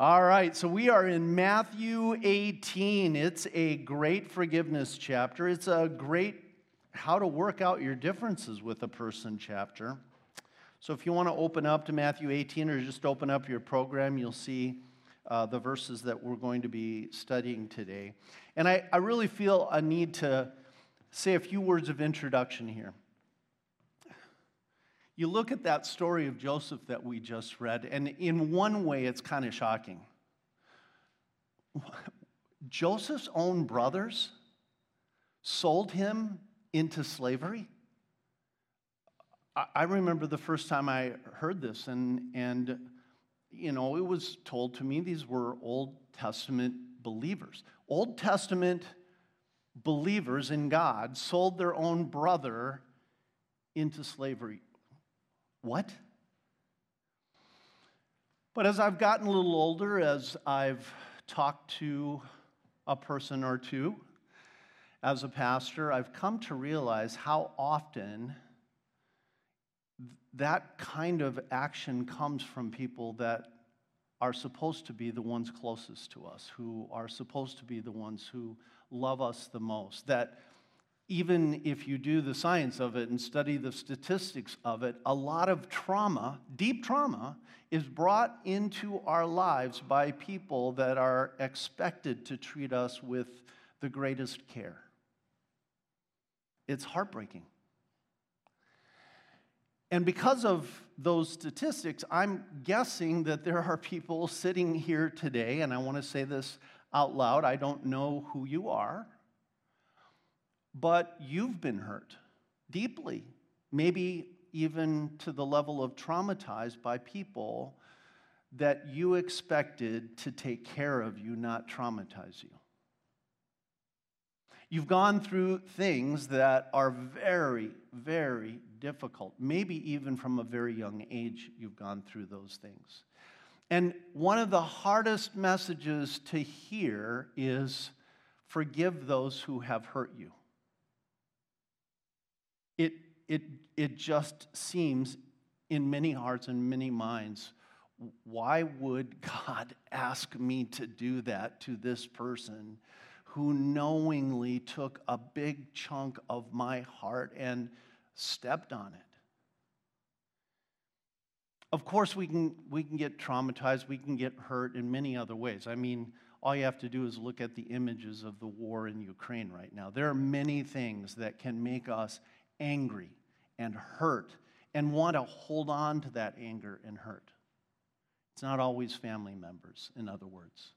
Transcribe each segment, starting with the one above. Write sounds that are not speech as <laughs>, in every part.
All right, so we are in Matthew 18. It's a great forgiveness chapter. It's a great how to work out your differences with a person chapter. So if you want to open up to Matthew 18 or just open up your program, you'll see uh, the verses that we're going to be studying today. And I, I really feel a need to say a few words of introduction here. You look at that story of Joseph that we just read, and in one way, it's kind of shocking. <laughs> Joseph's own brothers sold him into slavery. I remember the first time I heard this, and, and you know, it was told to me these were Old Testament believers. Old Testament believers in God sold their own brother into slavery. What? But as I've gotten a little older, as I've talked to a person or two as a pastor, I've come to realize how often that kind of action comes from people that are supposed to be the ones closest to us, who are supposed to be the ones who love us the most. That even if you do the science of it and study the statistics of it, a lot of trauma, deep trauma, is brought into our lives by people that are expected to treat us with the greatest care. It's heartbreaking. And because of those statistics, I'm guessing that there are people sitting here today, and I want to say this out loud. I don't know who you are but you've been hurt deeply, maybe even to the level of traumatized by people that you expected to take care of you, not traumatize you. You've gone through things that are very, very difficult. Maybe even from a very young age, you've gone through those things. And one of the hardest messages to hear is forgive those who have hurt you it, it, it just seems in many hearts and many minds why would <laughs> God ask me to do that to this person who knowingly took a big chunk of my heart and stepped on it? Of course, we can, we can get traumatized, we can get hurt in many other ways. I mean, all you have to do is look at the images of the war in Ukraine right now. There are many things that can make us angry and hurt and want to hold on to that anger and hurt. It's not always family members, in other words.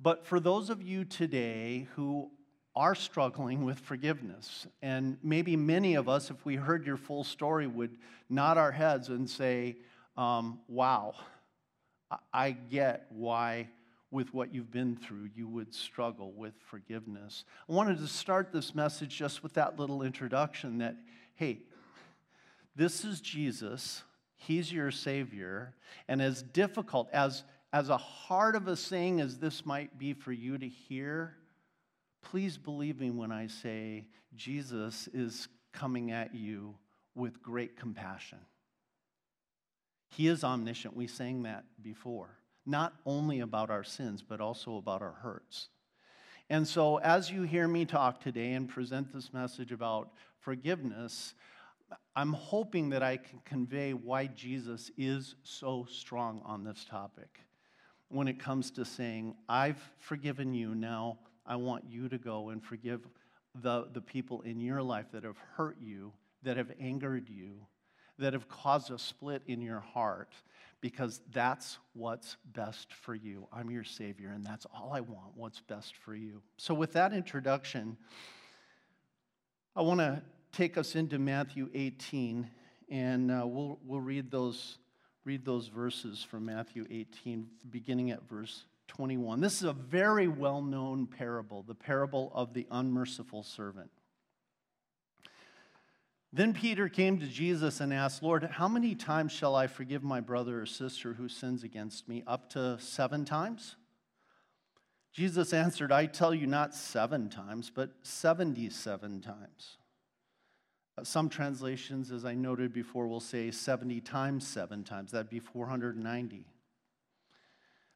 But for those of you today who are struggling with forgiveness, and maybe many of us, if we heard your full story, would nod our heads and say, um, Wow, I get why with what you've been through, you would struggle with forgiveness. I wanted to start this message just with that little introduction that, hey, this is Jesus, He's your Savior, and as difficult, as, as a hard of a saying as this might be for you to hear, please believe me when I say Jesus is coming at you with great compassion. He is omniscient. We sang that before not only about our sins, but also about our hurts. And so, as you hear me talk today and present this message about forgiveness, I'm hoping that I can convey why Jesus is so strong on this topic when it comes to saying, I've forgiven you, now I want you to go and forgive the, the people in your life that have hurt you, that have angered you, that have caused a split in your heart because that's what's best for you. I'm your Savior, and that's all I want, what's best for you. So, with that introduction, I want to take us into Matthew 18, and uh, we'll, we'll read, those, read those verses from Matthew 18, beginning at verse 21. This is a very well known parable, the parable of the unmerciful servant. Then Peter came to Jesus and asked, Lord, how many times shall I forgive my brother or sister who sins against me? Up to seven times? Jesus answered, I tell you not seven times, but 77 times. Uh, some translations, as I noted before, will say 70 times seven times. That'd be 490.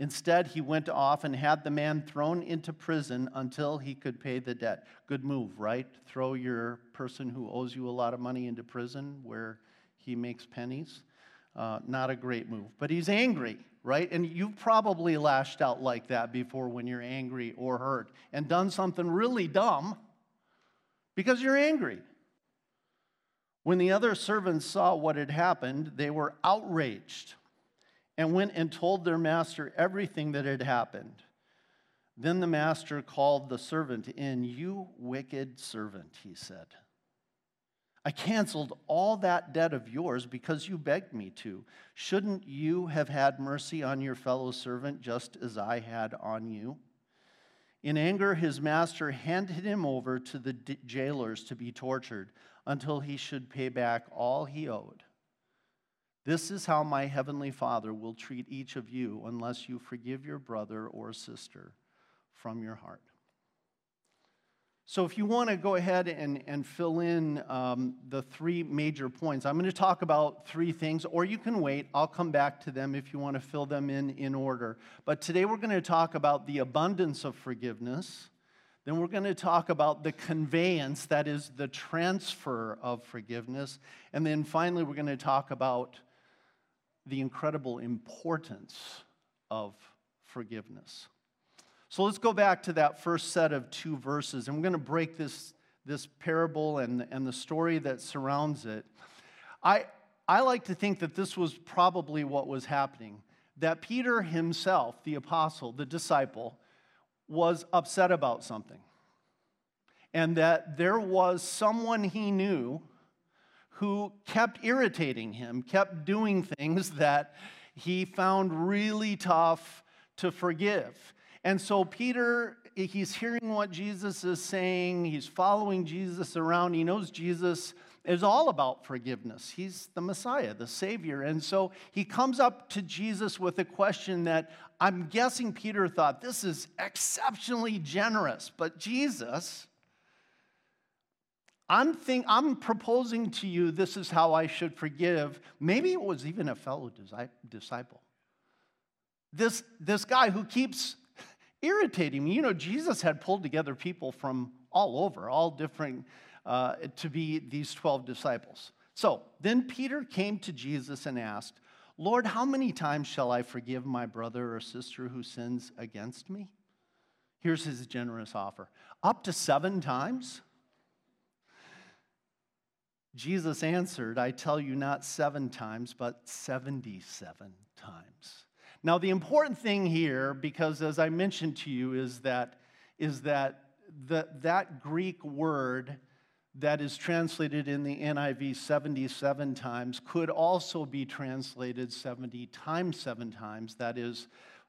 Instead, he went off and had the man thrown into prison until he could pay the debt. Good move, right? Throw your person who owes you a lot of money into prison where he makes pennies. Uh, not a great move. But he's angry, right? And you've probably lashed out like that before when you're angry or hurt and done something really dumb because you're angry. When the other servants saw what had happened, they were outraged and went and told their master everything that had happened. Then the master called the servant in. You wicked servant, he said. I canceled all that debt of yours because you begged me to. Shouldn't you have had mercy on your fellow servant just as I had on you? In anger, his master handed him over to the jailers to be tortured until he should pay back all he owed. This is how my heavenly Father will treat each of you unless you forgive your brother or sister from your heart. So, if you want to go ahead and, and fill in um, the three major points, I'm going to talk about three things, or you can wait. I'll come back to them if you want to fill them in in order. But today we're going to talk about the abundance of forgiveness. Then we're going to talk about the conveyance, that is, the transfer of forgiveness. And then finally, we're going to talk about the incredible importance of forgiveness. So let's go back to that first set of two verses, and we're going to break this, this parable and, and the story that surrounds it. I, I like to think that this was probably what was happening. That Peter himself, the apostle, the disciple, was upset about something. And that there was someone he knew who kept irritating him, kept doing things that he found really tough to forgive. And so Peter, he's hearing what Jesus is saying, he's following Jesus around, he knows Jesus is all about forgiveness. He's the Messiah, the Savior. And so he comes up to Jesus with a question that I'm guessing Peter thought this is exceptionally generous, but Jesus, I'm, think, I'm proposing to you this is how I should forgive. Maybe it was even a fellow disciple. This, this guy who keeps <laughs> irritating me. You know, Jesus had pulled together people from all over, all different, uh, to be these 12 disciples. So then Peter came to Jesus and asked, Lord, how many times shall I forgive my brother or sister who sins against me? Here's his generous offer up to seven times? Jesus answered, I tell you not seven times, but 77 times. Now, the important thing here, because as I mentioned to you, is that, is that the, that Greek word that is translated in the NIV 77 times could also be translated 70 times seven times, that is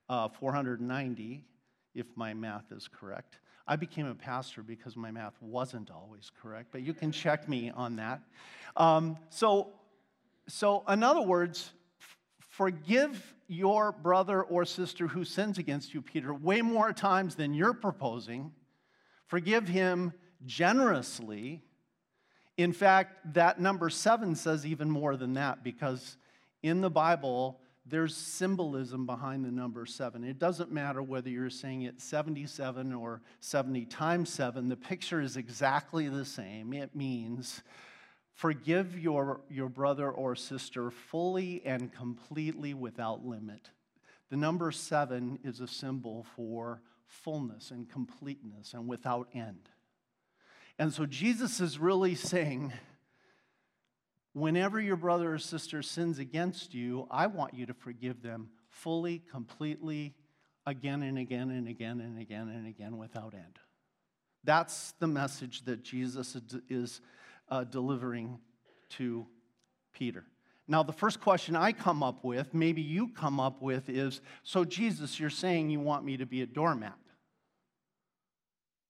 uh, 490, if my math is correct. I became a pastor because my math wasn't always correct, but you can check me on that. Um, so, so, in other words, forgive your brother or sister who sins against you, Peter, way more times than you're proposing. Forgive him generously. In fact, that number seven says even more than that because in the Bible, there's symbolism behind the number seven. It doesn't matter whether you're saying it 77 or 70 times seven, the picture is exactly the same. It means forgive your, your brother or sister fully and completely without limit. The number seven is a symbol for fullness and completeness and without end. And so Jesus is really saying, whenever your brother or sister sins against you, I want you to forgive them fully, completely, again and again and again and again and again without end. That's the message that Jesus is uh, delivering to Peter. Now, the first question I come up with, maybe you come up with, is So, Jesus, you're saying you want me to be a doormat.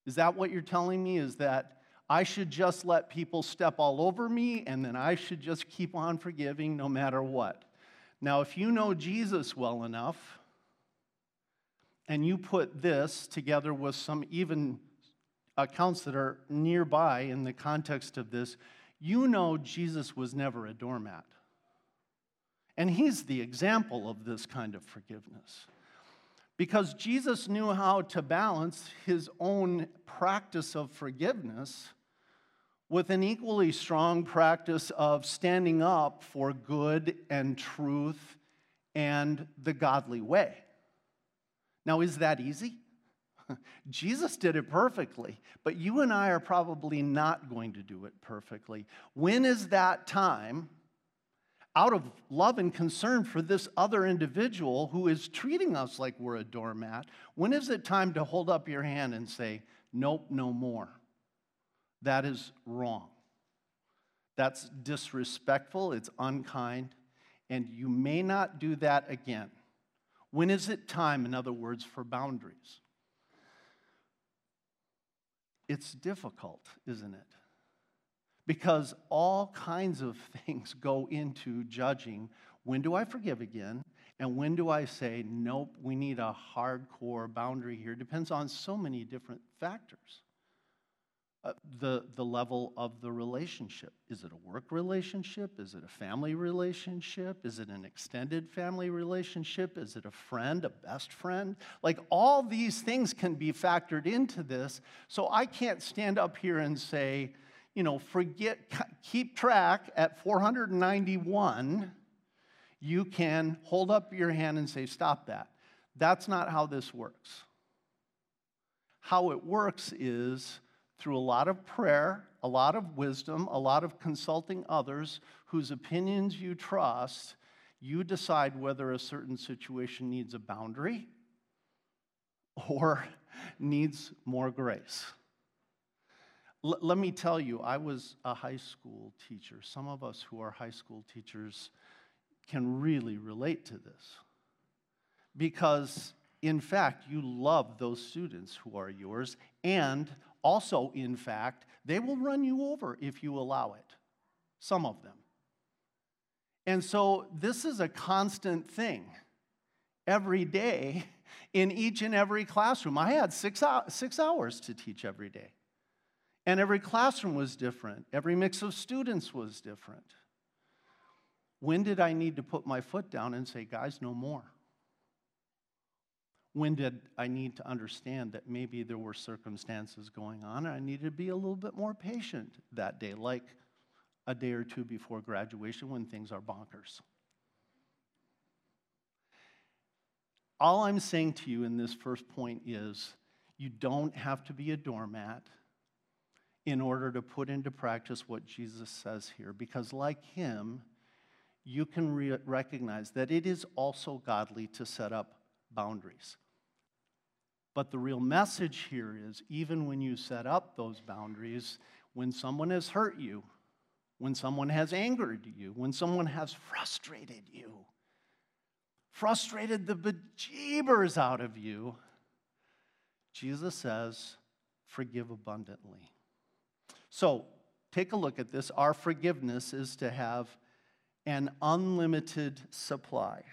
Is that what you're telling me? Is that I should just let people step all over me and then I should just keep on forgiving no matter what? Now, if you know Jesus well enough and you put this together with some even accounts that are nearby in the context of this, you know Jesus was never a doormat. And he's the example of this kind of forgiveness. Because Jesus knew how to balance his own practice of forgiveness with an equally strong practice of standing up for good and truth and the godly way. Now, is that easy? <laughs> Jesus did it perfectly, but you and I are probably not going to do it perfectly. When is that time? out of love and concern for this other individual who is treating us like we're a doormat, when is it time to hold up your hand and say, Nope, no more? That is wrong. That's disrespectful, it's unkind, and you may not do that again. When is it time, in other words, for boundaries? It's difficult, isn't it? because all kinds of <laughs> things go into judging when do I forgive again? And when do I say, nope, we need a hardcore boundary here? Depends on so many different factors. Uh, the, the level of the relationship. Is it a work relationship? Is it a family relationship? Is it an extended family relationship? Is it a friend, a best friend? Like all these things can be factored into this. So I can't stand up here and say, you know, forget, keep track at 491, you can hold up your hand and say, Stop that. That's not how this works. How it works is through a lot of prayer, a lot of wisdom, a lot of consulting others whose opinions you trust, you decide whether a certain situation needs a boundary or <laughs> needs more grace. L- let me tell you, I was a high school teacher. Some of us who are high school teachers can really relate to this. Because, in fact, you love those students who are yours, and also, in fact, they will run you over if you allow it. Some of them. And so, this is a constant thing every day in each and every classroom. I had six, six hours to teach every day. And every classroom was different, every mix of students was different. When did I need to put my foot down and say, guys, no more? When did I need to understand that maybe there were circumstances going on and I needed to be a little bit more patient that day, like a day or two before graduation when things are bonkers? All I'm saying to you in this first point is you don't have to be a doormat in order to put into practice what Jesus says here. Because, like him, you can re- recognize that it is also godly to set up boundaries. But the real message here is even when you set up those boundaries, when someone has hurt you, when someone has angered you, when someone has frustrated you, frustrated the bejeebers out of you, Jesus says, forgive abundantly. So take a look at this. Our forgiveness is to have an unlimited supply.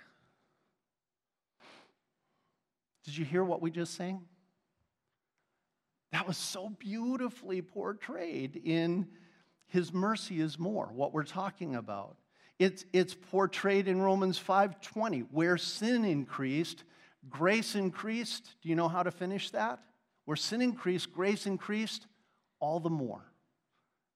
Did you hear what we just sang? That was so beautifully portrayed in His mercy is more, what we're talking about. It's, it's portrayed in Romans 5:20, where sin increased, grace increased. Do you know how to finish that? Where sin increased, grace increased, all the more.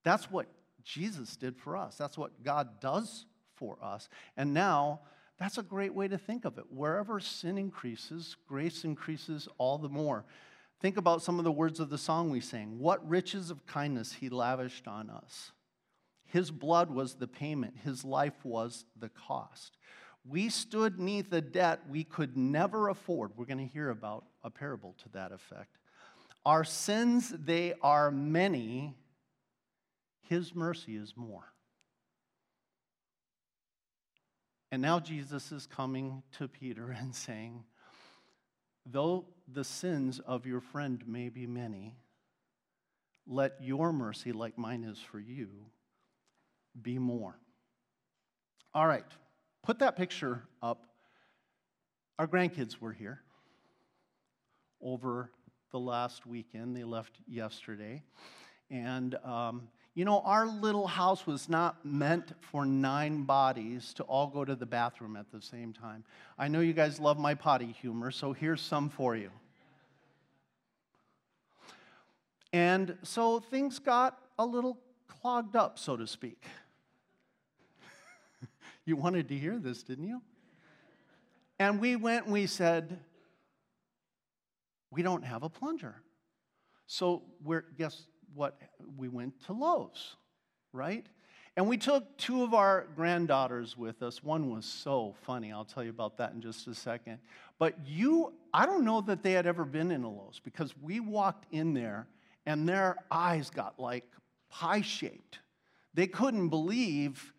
That's what Jesus did for us. That's what God does for us. And now That's a great way to think of it. Wherever sin increases, grace increases all the more. Think about some of the words of the song we sang. What riches of kindness he lavished on us. His blood was the payment, his life was the cost. We stood neath a debt we could never afford. We're going to hear about a parable to that effect. Our sins, they are many. His mercy is more. And now Jesus is coming to Peter <laughs> and saying, Though the sins of your friend may be many, let your mercy, like mine is for you, be more. All right, put that picture up. Our grandkids were here over the last weekend. They left yesterday. And, um, you know, our little house was not meant for nine bodies to all go to the bathroom at the same time. I know you guys love my potty humor, so here's some for you. And so things got a little clogged up, so to speak. <laughs> you wanted to hear this, didn't you? And we went and we said, we don't have a plunger. So we're, guess what? We went to Lowe's, right? And we took two of our granddaughters with us. One was so funny. I'll tell you about that in just a second. But you, I don't know that they had ever been in a Lowe's because we walked in there and their eyes got like pie shaped. They couldn't believe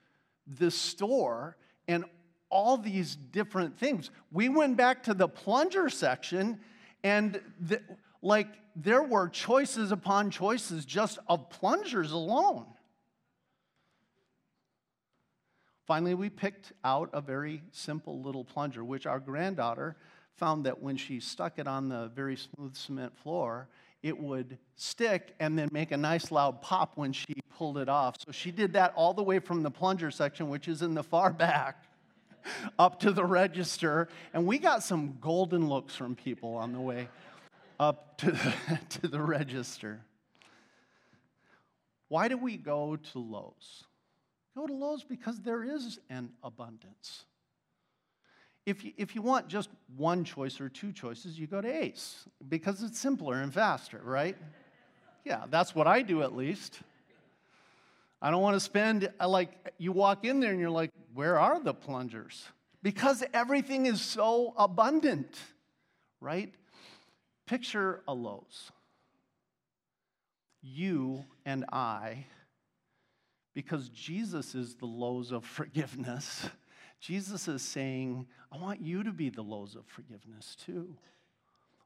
the store and all these different things. We went back to the plunger section and the, like there were choices upon choices just of plungers alone. Finally, we picked out a very simple little plunger, which our granddaughter found that when she stuck it on the very smooth cement floor, it would stick and then make a nice loud pop when she pulled it off. So she did that all the way from the plunger section, which is in the far back, <laughs> up to the register. And we got some golden looks from people on the way up to the, <laughs> to the register. Why do we go to Lowe's? Go to Lowe's because there is an abundance. If you, if you want just one choice or two choices, you go to Ace because it's simpler and faster, right? Yeah, that's what I do at least. I don't want to spend, like, you walk in there and you're like, where are the plungers? Because everything is so abundant, right? Picture a Lowe's. You and I, because Jesus is the Lowe's of forgiveness, <laughs> Jesus is saying, I want you to be the Lowe's of forgiveness too.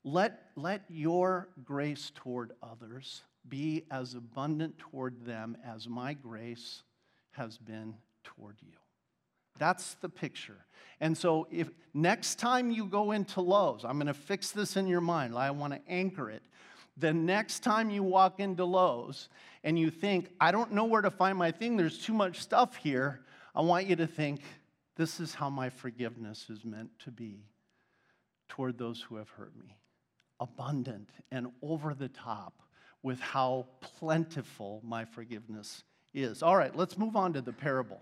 Let, let your grace toward others be as abundant toward them as my grace has been toward you. That's the picture. And so, if next time you go into Lowe's, I'm going to fix this in your mind. I want to anchor it. The next time you walk into Lowe's and you think, I don't know where to find my thing, there's too much stuff here, I want you to think, this is how my forgiveness is meant to be toward those who have hurt me. Abundant and over the top with how plentiful my forgiveness is. All right, let's move on to the parable.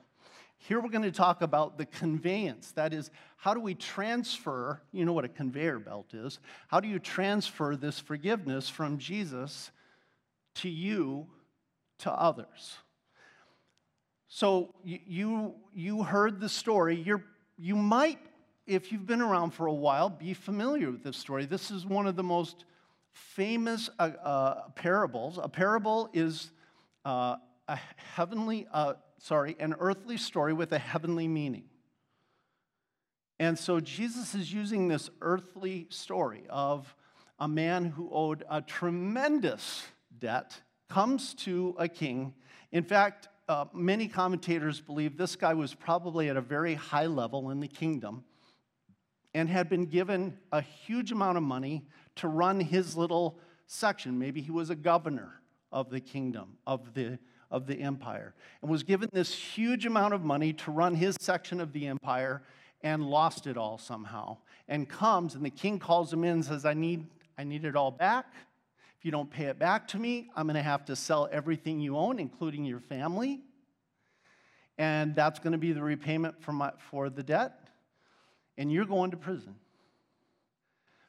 Here we're going to talk about the conveyance. That is, how do we transfer, you know what a conveyor belt is? How do you transfer this forgiveness from Jesus to you to others? So you, you heard the story. You're, you might, if you've been around for a while, be familiar with this story. This is one of the most famous uh, uh, parables. A parable is uh, a heavenly, uh, sorry, an earthly story with a heavenly meaning. And so Jesus is using this earthly story of a man who owed a tremendous debt, comes to a king. In fact, uh, many commentators believe this guy was probably at a very high level in the kingdom and had been given a huge amount of money to run his little section. Maybe he was a governor of the kingdom, of the of the empire and was given this huge amount of money to run his section of the empire and lost it all somehow and comes and the king calls him in and says i need i need it all back if you don't pay it back to me i'm going to have to sell everything you own including your family and that's going to be the repayment for, my, for the debt and you're going to prison.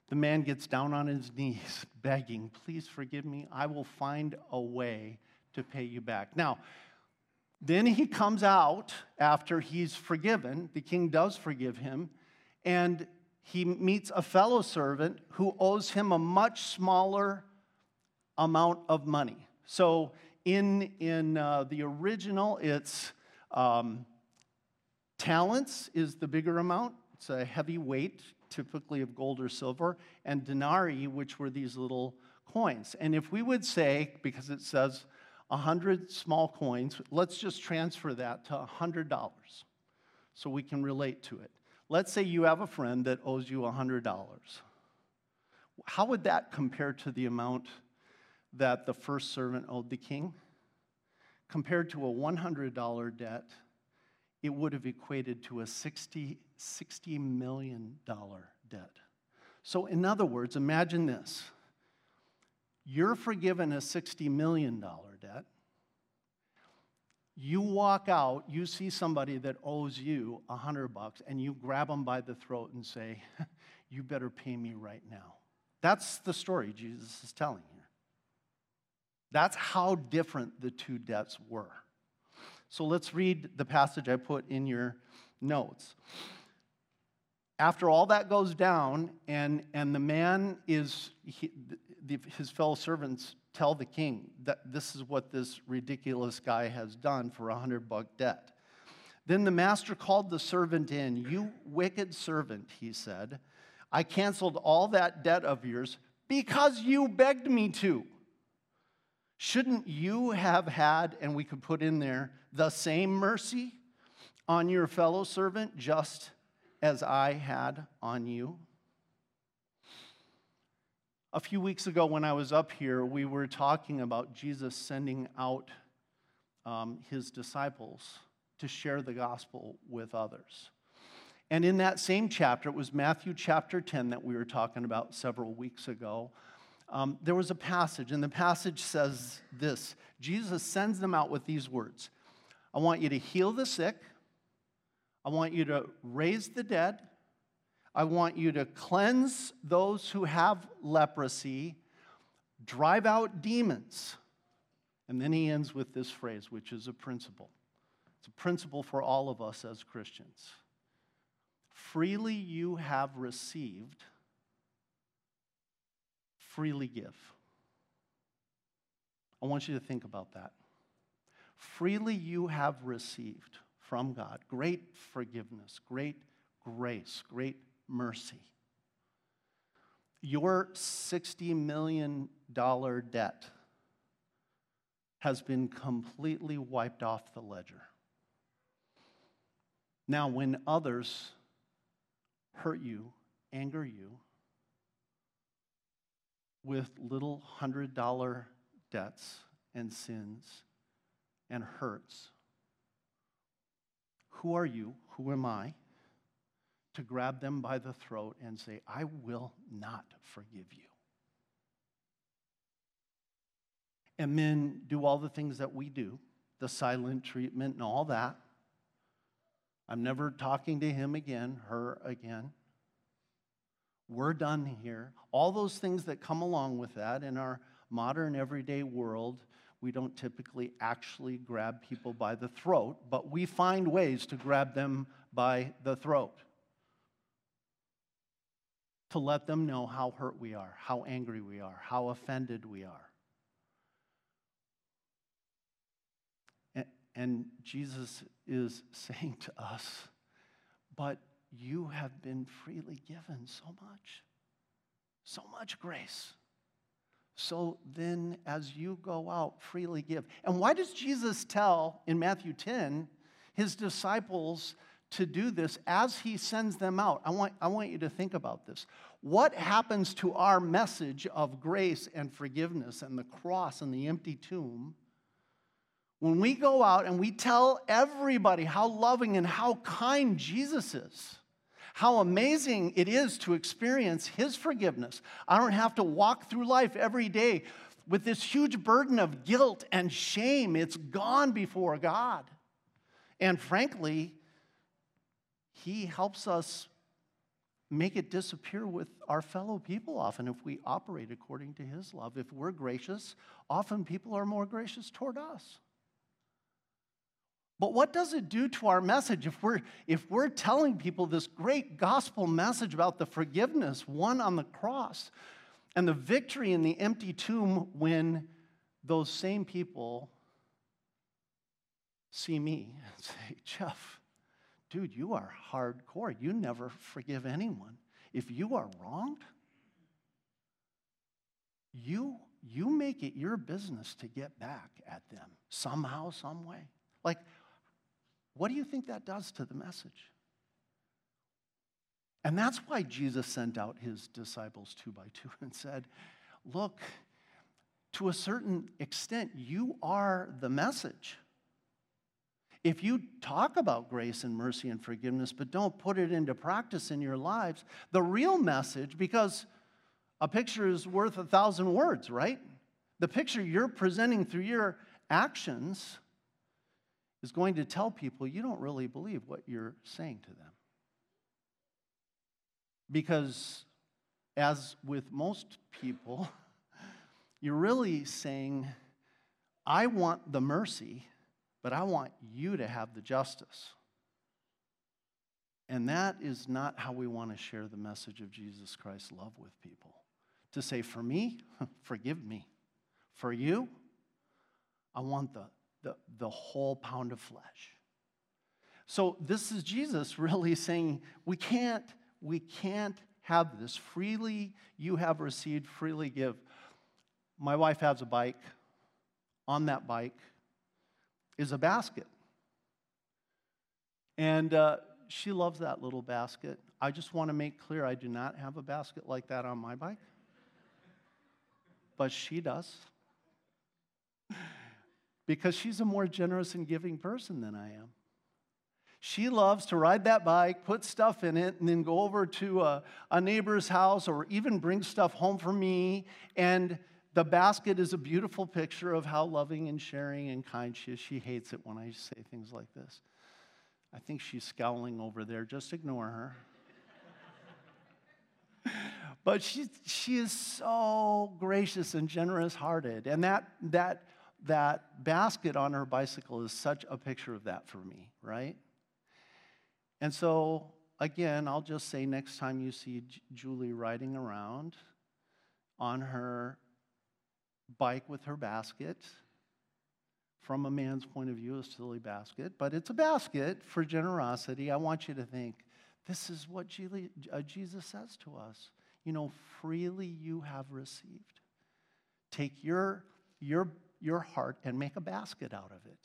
The man gets down on his knees, <laughs> begging, Please forgive me. I will find a way to pay you back. Now, then he comes out after he's forgiven. The king does forgive him. And he meets a fellow servant who owes him a much smaller amount of money. So in, in uh, the original, it's um, talents is the bigger amount. It's a heavy weight, typically of gold or silver, and denarii, which were these little coins. And if we would say, because it says 100 small coins, let's just transfer that to $100 so we can relate to it. Let's say you have a friend that owes you $100. How would that compare to the amount that the first servant owed the king? Compared to a $100 debt, it would have equated to a 60, $60 million debt. So, in other words, imagine this you're forgiven a $60 million. You walk out, you see somebody that owes you a hundred bucks, and you grab them by the throat and say, <laughs> You better pay me right now. That's the story Jesus is telling here. That's how different the two debts were. So let's read the passage I put in your notes. After all that goes down, and, and the man is, he, his fellow servants tell the king that this is what this ridiculous guy has done for a hundred buck debt. Then the master called the servant in. You wicked servant, he said, I canceled all that debt of yours because you begged me to. Shouldn't you have had, and we could put in there, the same mercy on your fellow servant just as I had on you? A few weeks ago, when I was up here, we were talking about Jesus sending out um, his disciples to share the gospel with others. And in that same chapter, it was Matthew chapter 10 that we were talking about several weeks ago um, there was a passage, and the passage says this Jesus sends them out with these words I want you to heal the sick, I want you to raise the dead, I want you to cleanse those who have leprosy, drive out demons. And then he ends with this phrase, which is a principle. It's a principle for all of us as Christians. Freely you have received freely give. I want you to think about that. Freely you have received from God great forgiveness, great grace, great mercy. Your $60 million debt has been completely wiped off the ledger. Now, when others hurt you, anger you, with little hundred dollar debts and sins and hurts. Who are you? Who am I? To grab them by the throat and say, I will not forgive you. And then do all the things that we do, the silent treatment and all that. I'm never talking to him again, her again. We're done here. All those things that come along with that in our modern everyday world, we don't typically actually grab people by the throat, but we find ways to grab them by the throat. To let them know how hurt we are, how angry we are, how offended we are. And Jesus is <laughs> saying to us, but you have been freely given so much, so much grace. So then, as you go out, freely give. And why does Jesus tell in Matthew 10 his disciples to do this as he sends them out? I want, I want you to think about this. What happens to our message of grace and forgiveness and the cross and the empty tomb when we go out and we tell everybody how loving and how kind Jesus is? how amazing it is to experience His forgiveness. I don't have to walk through life every day with this huge burden of guilt and shame. It's gone before God. And frankly, He helps us make it disappear with our fellow people often if we operate according to His love. If we're gracious, often people are more gracious toward us. But what does it do to our message if we're, if we're telling people this great gospel message about the forgiveness won on the cross and the victory in the empty tomb when those same people see me and say, Jeff, dude, you are hardcore. You never forgive anyone. If you are wronged, you, you make it your business to get back at them somehow, some way. Like, what do you think that does to the message? And that's why Jesus sent out his disciples two by two and said, Look, to a certain extent, you are the message. If you talk about grace and mercy and forgiveness, but don't put it into practice in your lives, the real message, because a picture is worth a thousand words, right? The picture you're presenting through your actions is going to tell people you don't really believe what you're saying to them. Because, as with most people, <laughs> you're really saying, I want the mercy, but I want you to have the justice. And that is not how we want to share the message of Jesus Christ's love with people. To say, for me, <laughs> forgive me. For you, I want the the, the whole pound of flesh. So this is Jesus <laughs> really saying, we can't, we can't have this. Freely you have received, freely give. My wife has a bike. On that bike is a basket. And uh, she loves that little basket. I just want to make clear I do not have a basket like that on my bike, but she does because she's a more generous and giving person than I am. She loves to ride that bike, put stuff in it, and then go over to a, a, neighbor's house or even bring stuff home for me. And the basket is a beautiful picture of how loving and sharing and kind she is. She hates it when I say things like this. I think she's scowling over there. Just ignore her. <laughs> but she, she is so gracious and generous hearted. And that, that that basket on her bicycle is such a picture of that for me, right? And so, again, I'll just say next time you see Julie riding around on her bike with her basket, from a man's point of view, a silly basket, but it's a basket for generosity. I want you to think this is what uh, Jesus says to us. You know, freely you have received. Take your, your your heart and make a basket out of it.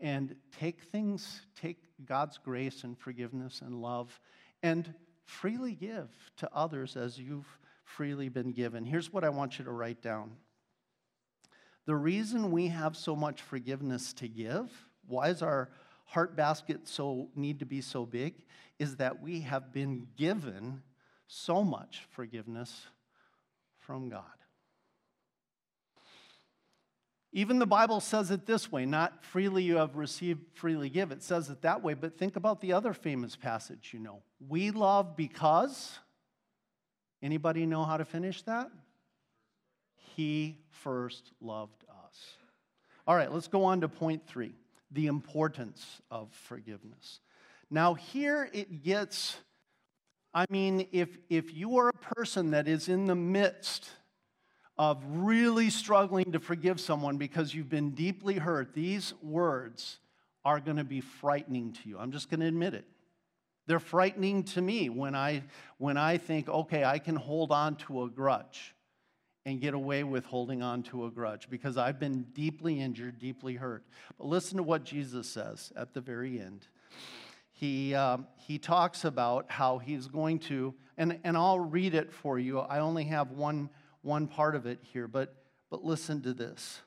And take things, take God's grace and forgiveness and love, and freely give to others as you've freely been given. Here's what I want you to write down. The reason we have so much forgiveness to give, why is our heart basket so need to be so big, is that we have been given so much forgiveness from God. Even the Bible says it this way not freely you have received, freely give. It says it that way, but think about the other famous passage you know. We love because. Anybody know how to finish that? He first loved us. All right, let's go on to point three the importance of forgiveness. Now, here it gets, I mean, if, if you are a person that is in the midst of really struggling to forgive someone because you've been deeply hurt, these words are going to be frightening to you. I'm just going to admit it. They're frightening to me when I, when I think, okay, I can hold on to a grudge and get away with holding on to a grudge because I've been deeply injured, deeply hurt. But listen to what Jesus says at the very end. He, um, he talks about how he's going to, and, and I'll read it for you. I only have one one part of it here, but, but listen to this.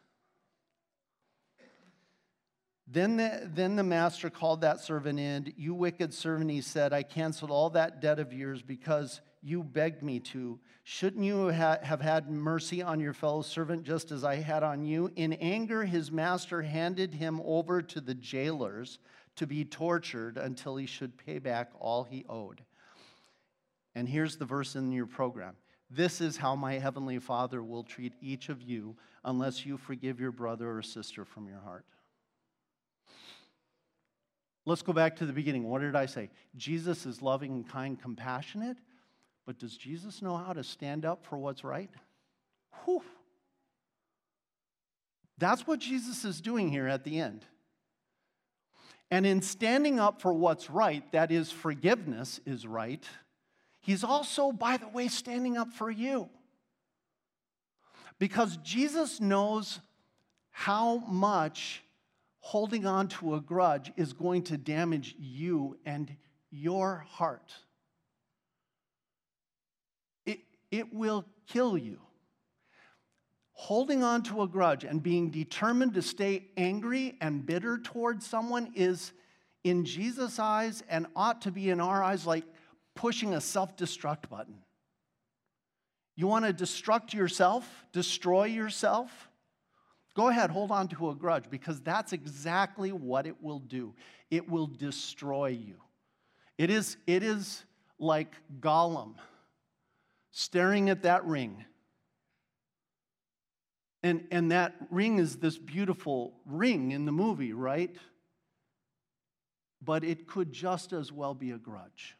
Then the, then the master called that servant in. You wicked servant, he said, I canceled all that debt of yours because you begged me to. Shouldn't you ha- have had mercy on your fellow servant just as I had on you? In anger, his master handed him over to the jailers to be tortured until he should pay back all he owed. And here's the verse in your program This is how my heavenly Father will treat each of you unless you forgive your brother or sister from your heart. Let's go back to the beginning. What did I say? Jesus is loving, and kind, compassionate, but does Jesus know how to stand up for what's right? Whew. That's what Jesus is doing here at the end. And in standing up for what's right, that is, forgiveness is right, he's also, by the way, standing up for you. Because Jesus knows how much holding on to a grudge is going to damage you and your heart. It, it will kill you. Holding on to a grudge and being determined to stay angry and bitter towards someone is, in Jesus' eyes, and ought to be in our eyes, like pushing a self destruct button. You want to destruct yourself, destroy yourself? Go ahead, hold on to a grudge because that's exactly what it will do. It will destroy you. It is, it is like Gollum staring at that ring. And, and that ring is this beautiful ring in the movie, right? But it could just as well be a grudge.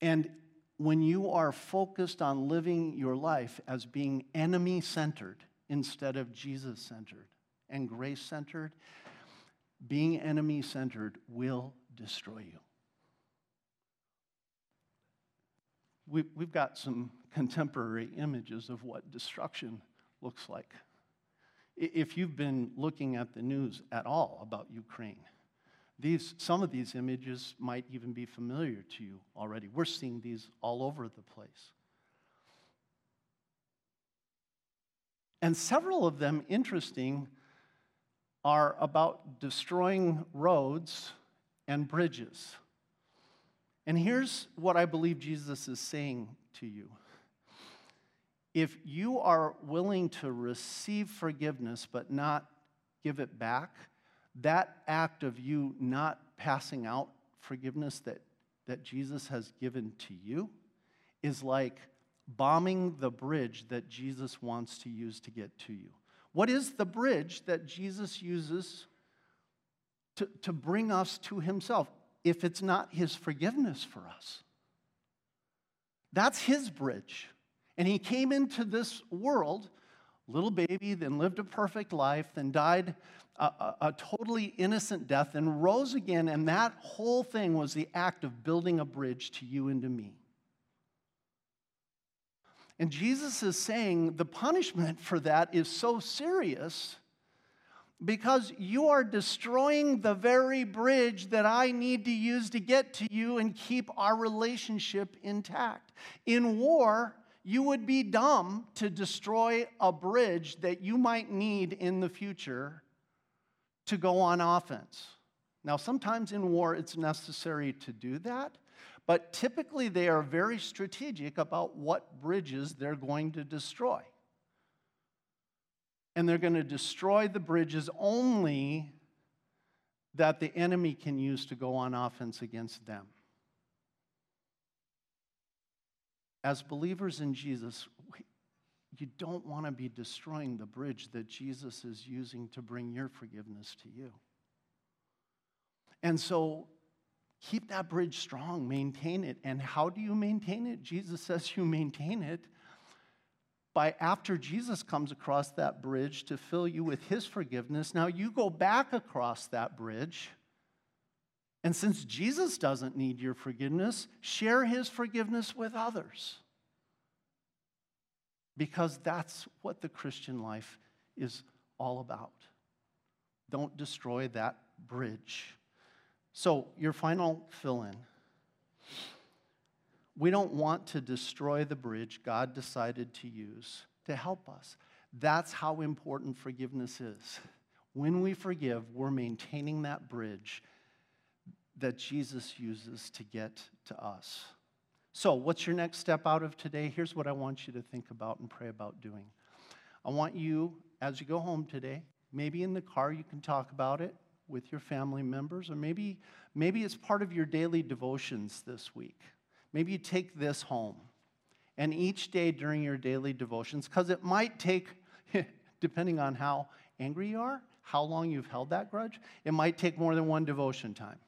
And when you are focused on living your life as being enemy centered instead of Jesus centered and grace centered, being enemy centered will destroy you. We, we've got some contemporary images of what destruction looks like. If you've been looking at the news at all about Ukraine, these, some of these images might even be familiar to you already. We're seeing these all over the place. And several of them, interesting, are about destroying roads and bridges. And here's what I believe Jesus is saying to you. If you are willing to receive forgiveness but not give it back, that act of you not passing out forgiveness that, that Jesus has given to you is like bombing the bridge that Jesus wants to use to get to you. What is the bridge that Jesus uses to, to bring us to himself if it's not his forgiveness for us? That's his bridge. And he came into this world, little baby, then lived a perfect life, then died a, a, a, totally innocent death and rose again, and that whole thing was the act of building a bridge to you and to me. And Jesus is saying the punishment for that is so serious because you are destroying the very bridge that I need to use to get to you and keep our relationship intact. In war, you would be dumb to destroy a bridge that you might need in the future to go on offense. Now, sometimes in war it's necessary to do that, but typically they are very strategic about what bridges they're going to destroy. And they're going to destroy the bridges only that the enemy can use to go on offense against them. As believers in Jesus, you don't want to be destroying the bridge that Jesus is using to bring your forgiveness to you. And so keep that bridge strong, maintain it. And how do you maintain it? Jesus says you maintain it by after Jesus comes across that bridge to fill you with his forgiveness. Now you go back across that bridge. And since Jesus doesn't need your forgiveness, share his forgiveness with others because that's what the Christian life is all about. Don't destroy that bridge. So, your final fill in. We don't want to destroy the bridge God decided to use to help us. That's how important forgiveness is. When we forgive, we're maintaining that bridge that Jesus uses to get to us. So, what's your next step out of today? Here's what I want you to think about and pray about doing. I want you, as you go home today, maybe in the car you can talk about it, with your family members, or maybe, maybe it's part of your daily devotions this week. Maybe you take this home. And each day during your daily devotions, because it might take, <laughs> depending on how angry you are, how long you've held that grudge, it might take more than one devotion time.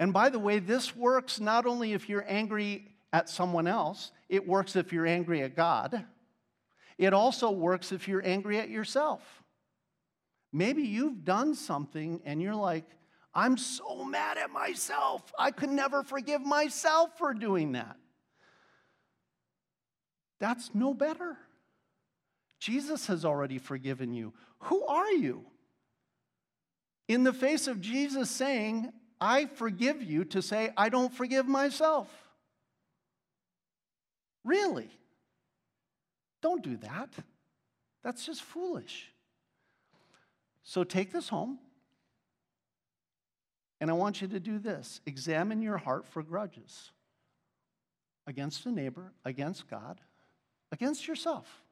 And by the way, this works not only if you're angry at someone else, it works if you're angry at God. It also works if you're angry at yourself. Maybe you've done something and you're like, I'm so mad at myself. I could never forgive myself for doing that. That's no better. Jesus has already forgiven you. Who are you? In the face of Jesus saying, I forgive you, to say, I don't forgive myself. Really? Don't do that. That's just foolish. So take this home. And I want you to do this examine your heart for grudges against a neighbor, against God, against yourself.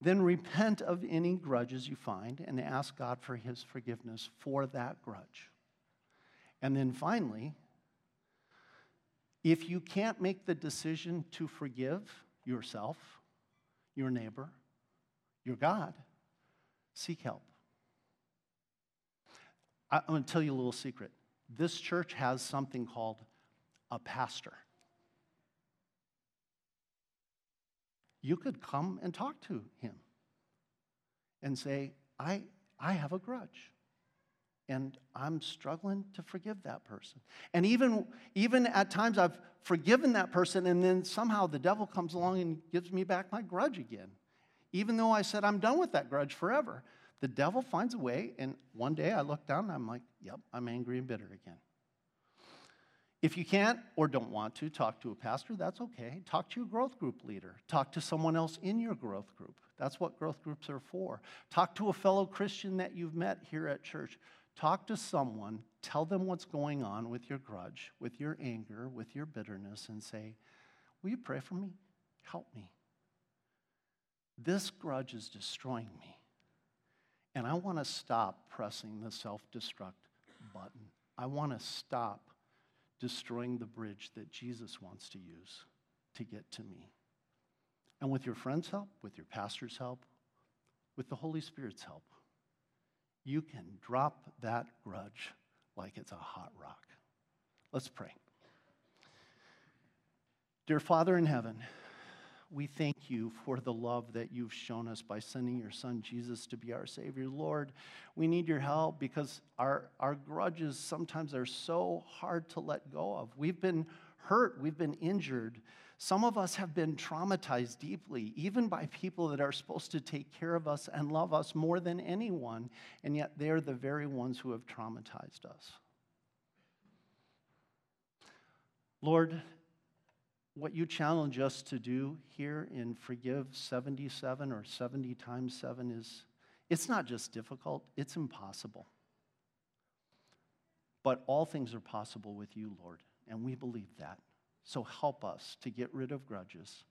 Then repent of any grudges you find and ask God for his forgiveness for that grudge. And then finally, if you can't make the decision to forgive yourself, your neighbor, your God, seek help. I'm going to tell you a little secret. This church has something called a pastor. you could come and talk to him and say, I, I have a grudge and I'm struggling to forgive that person. And even, even at times I've forgiven that person, and then somehow the devil comes along and gives me back my grudge again. Even though I said I'm done with that grudge forever, the devil finds a way, and one day I look down and I'm like, yep, I'm angry and bitter again. If you can't or don't want to talk to a pastor, that's okay. Talk to your growth group leader. Talk to someone else in your growth group. That's what growth groups are for. Talk to a fellow Christian that you've met here at church. Talk to someone, tell them what's going on with your grudge, with your anger, with your bitterness, and say, Will you pray for me? Help me. This grudge is destroying me. And I want to stop pressing the self destruct button. I want to stop destroying the bridge that Jesus wants to use to get to me. And with your friend's help, with your pastor's help, with the Holy Spirit's help, you can drop that grudge like it's a hot rock. Let's pray. Dear Father in heaven, we thank you for the love that you've shown us by sending your son Jesus to be our Savior. Lord, we need your help because our, our grudges sometimes are so hard to let go of. We've been hurt, we've been injured. Some of us have been traumatized deeply, even by people that are supposed to take care of us and love us more than anyone, and yet they're the very ones who have traumatized us. Lord, what you challenge us to do here in Forgive 77 or 70 times 7 is it's not just difficult, it's impossible. But all things are possible with you, Lord, and we believe that. So help us to get rid of grudges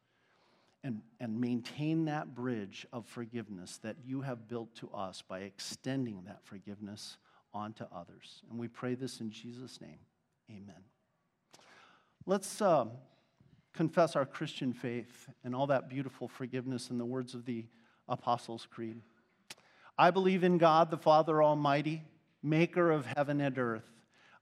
and, and maintain that bridge of forgiveness that you have built to us by extending that forgiveness onto others. And we pray this in Jesus' name. Amen. Let's. Uh, confess our Christian faith and all that beautiful forgiveness in the words of the Apostles' Creed. I believe in God, the Father Almighty, maker of heaven and earth.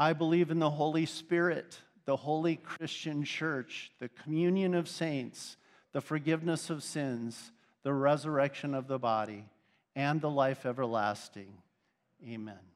I believe in the Holy Spirit, the holy Christian church, the communion of saints, the forgiveness of sins, the resurrection of the body, and the life everlasting. Amen.